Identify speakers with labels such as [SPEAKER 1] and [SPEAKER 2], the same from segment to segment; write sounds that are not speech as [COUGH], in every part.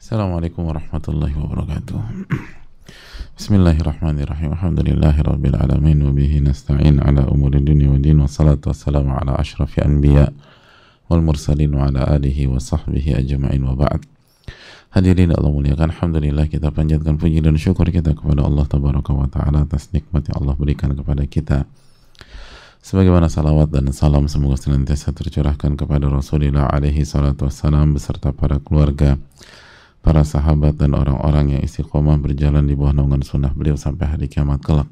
[SPEAKER 1] Assalamualaikum warahmatullahi wabarakatuh. Bismillahirrahmanirrahim. Alamin wa bihi nasta'in ala umuri dunya wa din wa salatu wassalamu ala asyrafil anbiya wal mursalin wa ala alihi wa sahbihi ajma'in wa ba'd. Hadirin Allah muliakan Alhamdulillah kita panjatkan puji dan syukur kita kepada Allah Tabaraka wa Ta'ala atas nikmat yang Allah berikan kepada kita sebagaimana salawat dan salam semoga senantiasa tercurahkan kepada Rasulullah alaihi salatu wassalam beserta para keluarga para sahabat dan orang-orang yang istiqomah berjalan di bawah naungan sunnah beliau sampai hari kiamat kelak.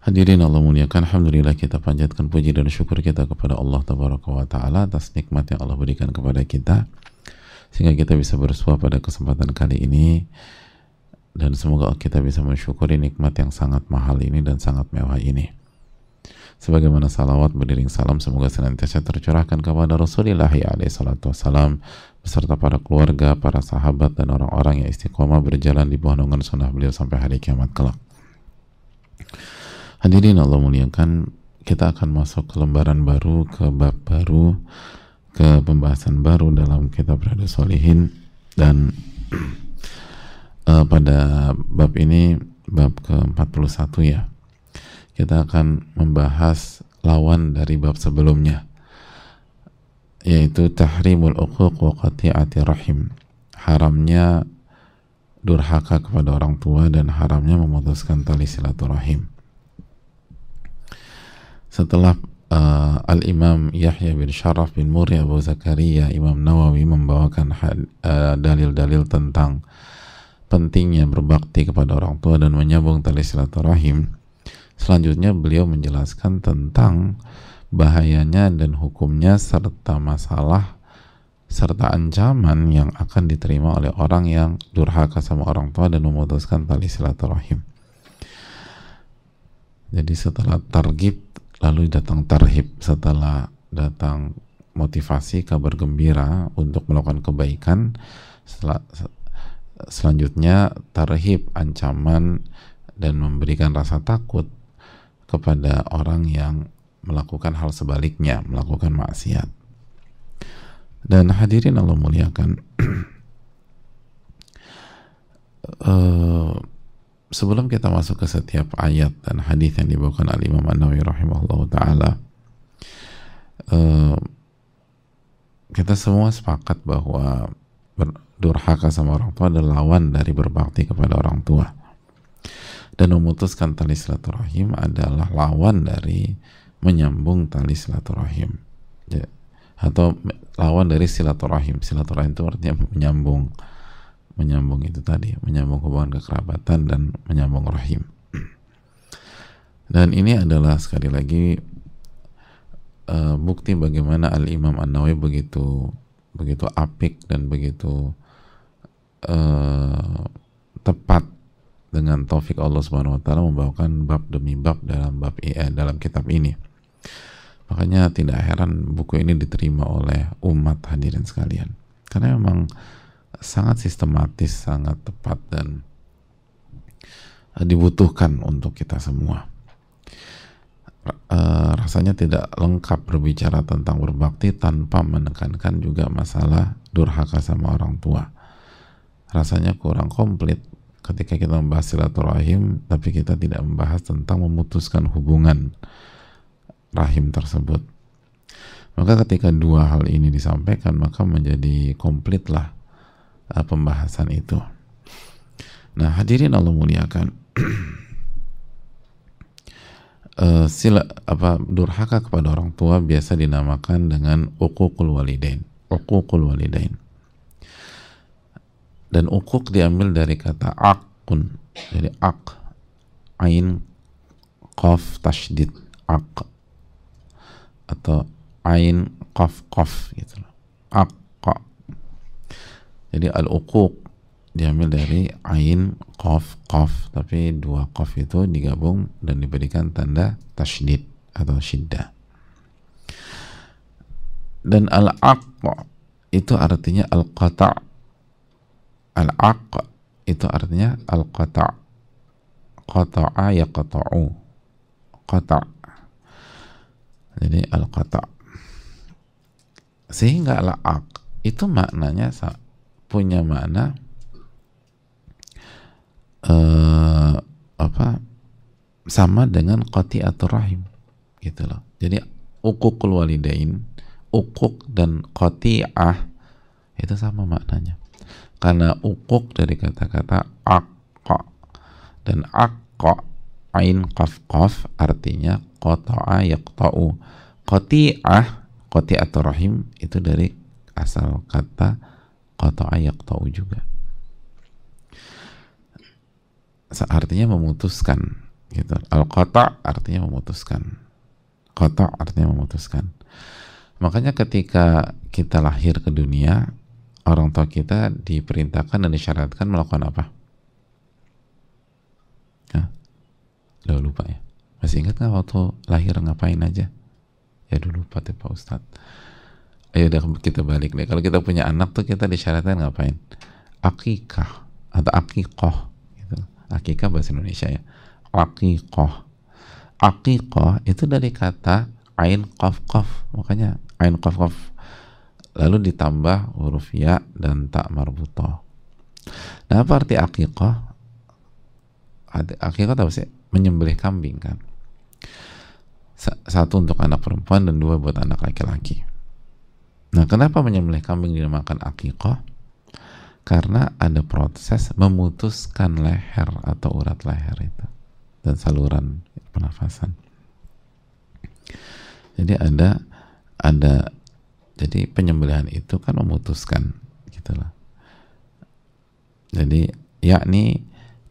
[SPEAKER 1] Hadirin Allah muliakan, Alhamdulillah kita panjatkan puji dan syukur kita kepada Allah Tabaraka wa Ta'ala atas nikmat yang Allah berikan kepada kita. Sehingga kita bisa bersuah pada kesempatan kali ini. Dan semoga kita bisa mensyukuri nikmat yang sangat mahal ini dan sangat mewah ini sebagaimana salawat beriring salam semoga senantiasa tercurahkan kepada Rasulullah SAW beserta para keluarga, para sahabat dan orang-orang yang istiqomah berjalan di bawah naungan sunnah beliau sampai hari kiamat kelak. Hadirin Allah muliakan, kita akan masuk ke lembaran baru, ke bab baru, ke pembahasan baru dalam kitab Riyadhus Solihin dan uh, [CLEARS THROAT] pada bab ini bab ke-41 ya kita akan membahas lawan dari bab sebelumnya yaitu tahrimul uquq wa qati'ati rahim. Haramnya durhaka kepada orang tua dan haramnya memutuskan tali silaturahim. Setelah uh, Al-Imam Yahya bin Sharaf bin Muri Abu Zakaria Imam Nawawi membawakan uh, dalil-dalil uh, tentang pentingnya berbakti kepada orang tua dan menyambung tali silaturahim selanjutnya beliau menjelaskan tentang bahayanya dan hukumnya serta masalah serta ancaman yang akan diterima oleh orang yang durhaka sama orang tua dan memutuskan tali silaturahim. Jadi setelah targib lalu datang tarhib. Setelah datang motivasi kabar gembira untuk melakukan kebaikan. Setelah, selanjutnya tarhib ancaman dan memberikan rasa takut kepada orang yang melakukan hal sebaliknya melakukan maksiat. Dan hadirin Allah muliakan uh, [CLEARS THROAT] sebelum kita masuk ke setiap ayat dan hadis yang dibawakan oleh Imam An-Nawawi rahimahullah taala uh, kita semua sepakat bahwa durhaka sama orang tua adalah lawan dari berbakti kepada orang tua dan memutuskan tali silaturahim adalah lawan dari menyambung tali silaturahim. Atau lawan dari silaturahim. Silaturahim itu artinya menyambung menyambung itu tadi menyambung hubungan kekerabatan dan menyambung rahim. [CLEARS THROAT] Dan ini adalah sekali lagi uh, bukti bagaimana Al Imam An Nawawi begitu begitu apik dan begitu uh, tepat dengan taufik Allah Subhanahu wa taala membawakan bab demi bab dalam bab eh, dalam kitab ini. Makanya tidak heran buku ini diterima oleh umat hadirin sekalian. Karena memang sangat sistematis, sangat tepat dan dibutuhkan untuk kita semua. Uh, rasanya tidak lengkap berbicara tentang berbakti tanpa menekankan juga masalah durhaka sama orang tua. Rasanya kurang komplit ketika kita membahas silaturahim tapi kita tidak membahas tentang memutuskan hubungan rahim tersebut. Maka ketika dua hal ini disampaikan maka menjadi komplitlah uh, pembahasan itu. Nah, hadirin Allah muliakan. uh, [CLEARS THROAT] sila apa durhaka kepada orang tua biasa dinamakan dengan uququl walidain. Uququl walidain. Dan uquq diambil dari kata akun. Jadi ak ain qaf tashdid ak atau ain qaf qaf gitu. Ak jadi al-uquq diambil dari ain qaf qaf tapi dua qaf itu digabung dan diberikan tanda tasydid atau syiddah. Dan al-aq itu artinya al-qata' al-aq itu artinya al-qata' qata'a yaqta'u. Qata' jadi al-qata' sehingga al-aq itu maknanya punya makna uh, apa sama dengan atau rahim gitu loh. Jadi ukukul walidain ukuk dan qati'ah itu sama maknanya karena ukuk dari kata-kata akqa dan akqa ain qaf qaf artinya qata'a yaqta'u qati'ah qati'atur rahim itu dari asal kata qata'a yaqta'u juga. Artinya memutuskan gitu. Al qata artinya memutuskan. Qata artinya memutuskan. Makanya ketika kita lahir ke dunia orang tua kita diperintahkan dan disyaratkan melakukan apa? Hah? Lo lupa ya? Masih ingat nggak waktu lahir ngapain aja? Ya dulu lupa deh Pak Ustadz. Ayo udah kita balik deh. Kalau kita punya anak tuh kita disyaratkan ngapain? Akikah atau akikoh gitu. akikah bahasa Indonesia ya. Akikoh. Akikoh itu dari kata ain qaf qaf makanya ain qaf qaf lalu ditambah huruf ya dan tak marbutoh nah apa arti akikoh akikoh apa sih? Menyembelih kambing kan? Satu untuk anak perempuan dan dua buat anak laki-laki. Nah kenapa menyembelih kambing dinamakan akikoh karena ada proses memutuskan leher atau urat leher itu dan saluran pernafasan. Jadi ada ada jadi penyembelihan itu kan memutuskan gitulah. Jadi yakni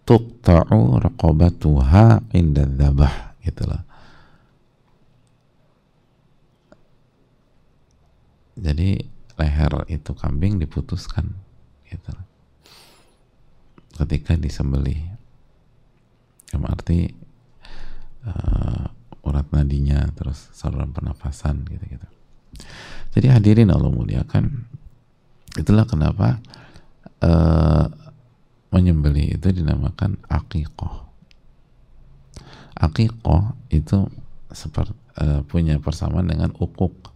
[SPEAKER 1] tuqta'u raqabatuha inda dzabah gitulah. Jadi leher itu kambing diputuskan gitu. Ketika disembelih yang arti uh, urat nadinya terus saluran pernafasan gitu-gitu jadi hadirin Allah muliakan. Itulah kenapa uh, menyembeli itu dinamakan akikoh akikoh itu seperti uh, punya persamaan dengan ukuk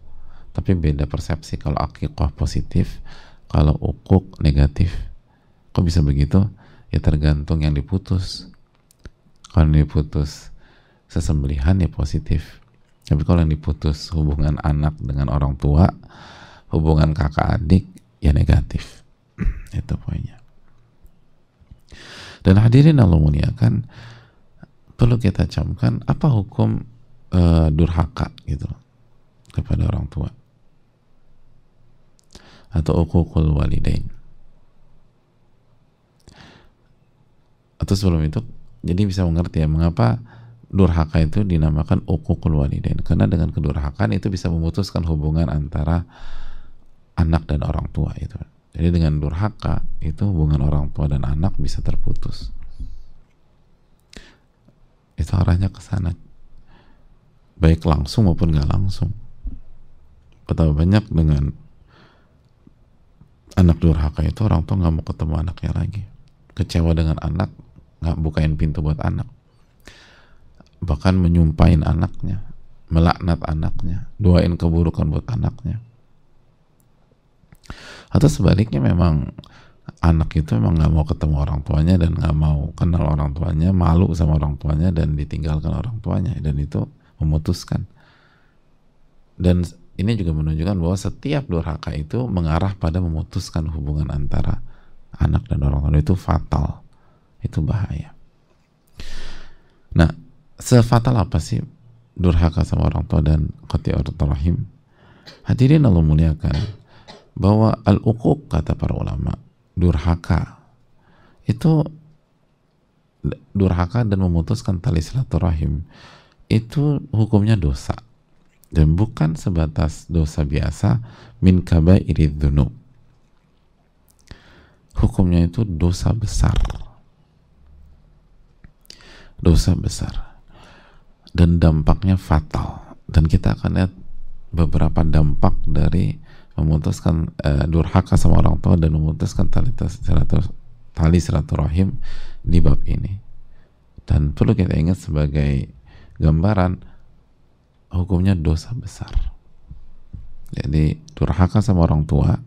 [SPEAKER 1] tapi beda persepsi kalau akikoh positif kalau ukuk negatif. Kok bisa begitu? Ya tergantung yang diputus. Kalau diputus sesembelihan ya positif tapi kalau yang diputus hubungan anak dengan orang tua hubungan kakak adik ya negatif. [CLEARS THROAT] Itu poinnya. Dan hadirin Allah muliakan perlu kita camkan apa hukum uh, durhaka gitu kepada orang tua? Atau ukukul walidain? Atau sebelum itu jadi bisa mengerti ya mengapa durhaka itu dinamakan ukukul walidain. Karena dengan kedurhakaan itu bisa memutuskan hubungan antara anak dan orang tua itu jadi dengan durhaka itu hubungan orang tua dan anak bisa terputus. Itu arahnya ke sana. Baik langsung maupun nggak langsung. Betapa banyak dengan anak durhaka itu orang tua nggak mau ketemu anaknya lagi. Kecewa dengan anak nggak bukain pintu buat anak bahkan menyumpahin anaknya melaknat anaknya doain keburukan buat anaknya. Atau sebaliknya memang anak itu memang nggak mau ketemu orang tuanya dan nggak mau kenal orang tuanya malu sama orang tuanya dan ditinggalkan orang tuanya dan itu memutuskan. Dan ini juga menunjukkan bahwa setiap durhaka itu mengarah pada memutuskan hubungan antara anak dan orang tua itu fatal. Itu bahaya. Nah sefatal apa sih durhaka sama orang tua dan qati'atul rahim? Hadirin Allah muliakan bahwa al-uquq kata para ulama durhaka itu durhaka dan memutuskan tali silaturahim itu hukumnya dosa. Dan bukan sebatas dosa biasa min kabairid dzunub. Hukumnya itu dosa besar. Dosa besar dan dampaknya fatal. Dan kita akan lihat beberapa dampak dari memutuskan uh, durhaka sama orang tua dan memutuskan tali tali silaturahim di bab ini. Dan perlu kita ingat sebagai gambaran hukumnya dosa besar. Jadi durhaka sama orang tua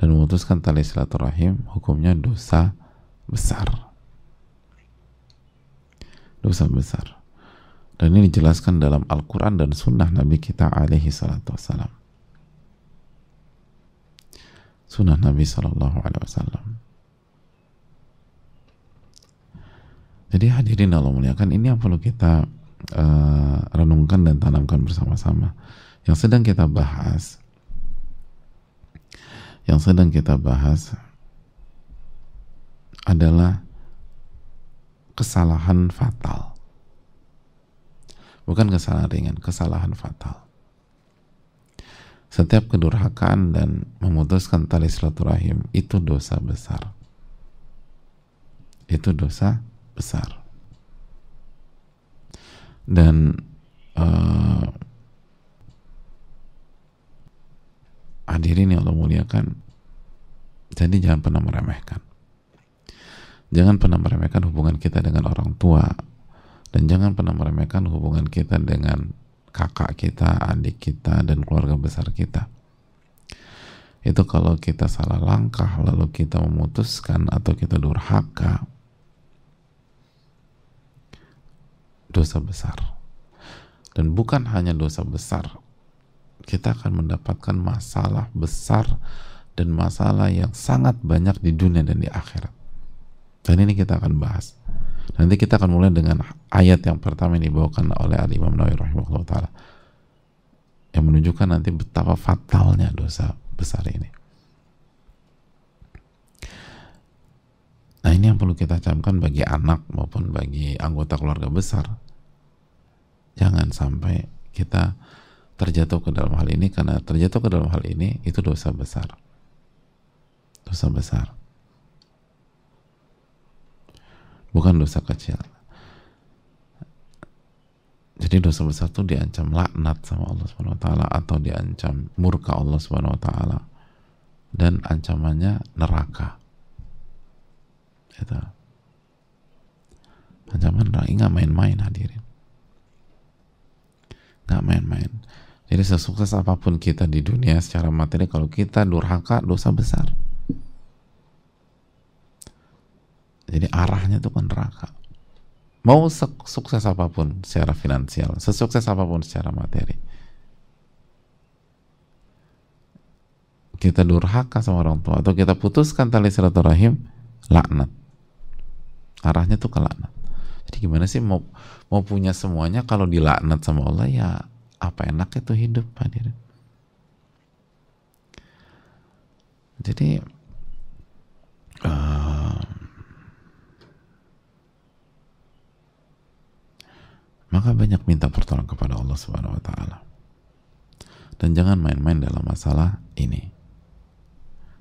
[SPEAKER 1] dan memutuskan tali silaturahim hukumnya dosa besar. Dosa besar dan ini dijelaskan dalam Al-Quran dan Sunnah Nabi kita alaihi salatu wassalam. Sunnah Nabi sallallahu alaihi wasallam. Jadi hadirin Allah muliakan ini yang perlu kita uh, renungkan dan tanamkan bersama-sama. Yang sedang kita bahas yang sedang kita bahas adalah kesalahan fatal. Bukan kesalahan ringan, kesalahan fatal. Setiap kedurhakaan dan memutuskan tali silaturahim itu dosa besar. Itu dosa besar. Dan uh, hadirin yang Allah muliakan, jadi jangan pernah meremehkan Jangan pernah meremehkan hubungan kita dengan orang tua dan jangan pernah meremehkan hubungan kita dengan kakak kita, adik kita, dan keluarga besar kita. Itu kalau kita salah langkah, lalu kita memutuskan atau kita durhaka, dosa besar. Dan bukan hanya dosa besar, kita akan mendapatkan masalah besar dan masalah yang sangat banyak di dunia dan di akhirat. Dan ini kita akan bahas. Nanti kita akan mulai dengan ayat yang pertama yang dibawakan oleh Ali Imam Nawawi rahimahullah taala yang menunjukkan nanti betapa fatalnya dosa besar ini. Nah ini yang perlu kita camkan bagi anak maupun bagi anggota keluarga besar. Jangan sampai kita terjatuh ke dalam hal ini karena terjatuh ke dalam hal ini itu dosa besar. Dosa besar. Bukan dosa kecil. Jadi dosa besar itu diancam laknat sama Allah Subhanahu wa taala atau diancam murka Allah Subhanahu wa taala. Dan ancamannya neraka. Itu ancaman neraka. Nggak main-main hadirin. Nggak main-main. Jadi sesukses apa pun kita di dunia secara materi kalau kita durhaka dosa besar Jadi arahnya itu kan neraka. Mau sukses apa pun secara finansial, sesukses apa pun secara materi. Kita durhaka sama orang tua atau kita putuskan tali silaturahim, laknat. Arahnya tuh ke laknat. Jadi gimana sih mau mau punya semuanya kalau dilaknat sama Allah ya apa enak itu hidup hadirin. Jadi uh, maka banyak minta pertolongan kepada Allah Subhanahu wa taala. Dan jangan main-main dalam masalah ini.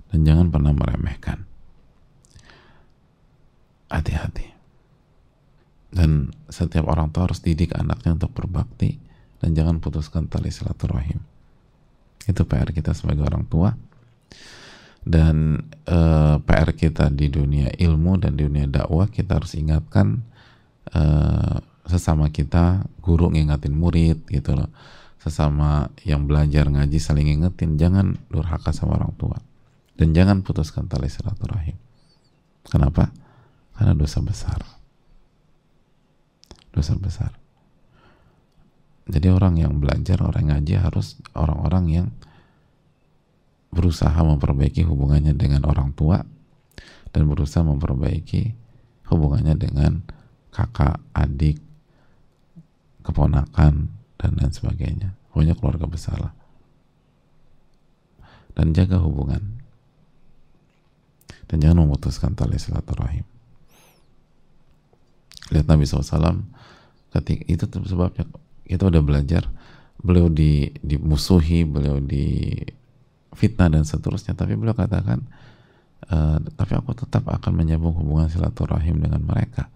[SPEAKER 1] Dan jangan pernah meremehkan. Hati-hati. Dan setiap orang tua harus didik anaknya untuk berbakti dan jangan putuskan tali silaturahim. Itu PR kita sebagai orang tua. Dan uh, eh, PR kita di dunia ilmu dan di dunia dakwah kita harus ingatkan uh, sesama kita guru ngingetin murid gitu loh. Sesama yang belajar ngaji saling ngingetin jangan durhaka sama orang tua. Dan jangan putuskan tali silaturahim. Kenapa? Karena dosa besar. Dosa besar. Jadi orang yang belajar orang ngaji harus orang-orang yang berusaha memperbaiki hubungannya dengan orang tua dan berusaha memperbaiki hubungannya dengan kakak, adik, keponakan dan lain sebagainya. Pokoknya keluarga besar lah. Dan jaga hubungan. Dan jangan memutuskan tali silaturahim. Lihat Nabi SAW ketika itu sebabnya kita udah belajar beliau di dimusuhi beliau di fitnah dan seterusnya. Tapi beliau katakan e, tapi aku tetap akan menyambung hubungan silaturahim dengan mereka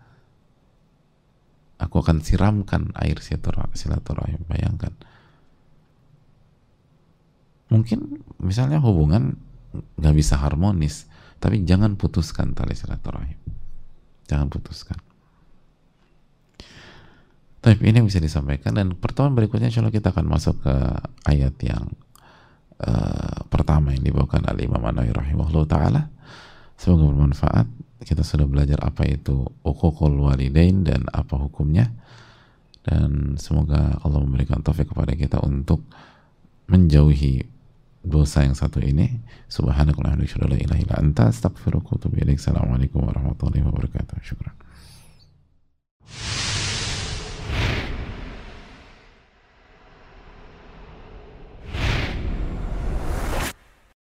[SPEAKER 1] aku akan siramkan air silaturahim bayangkan. Mungkin misalnya hubungan nggak bisa harmonis tapi jangan putuskan tali silaturahim. Jangan putuskan. Tapi ini bisa disampaikan dan pertemuan berikutnya insya kita akan masuk ke ayat yang uh, pertama yang dibawakan oleh Imam An-Nawawi rahimahullah taala. Semoga bermanfaat kita sudah belajar apa itu ukukul walidain dan apa hukumnya. Dan semoga Allah memberikan taufik kepada kita untuk menjauhi dosa yang satu ini. Subhanakallahumma wa ilaha illa warahmatullahi wabarakatuh. Syukran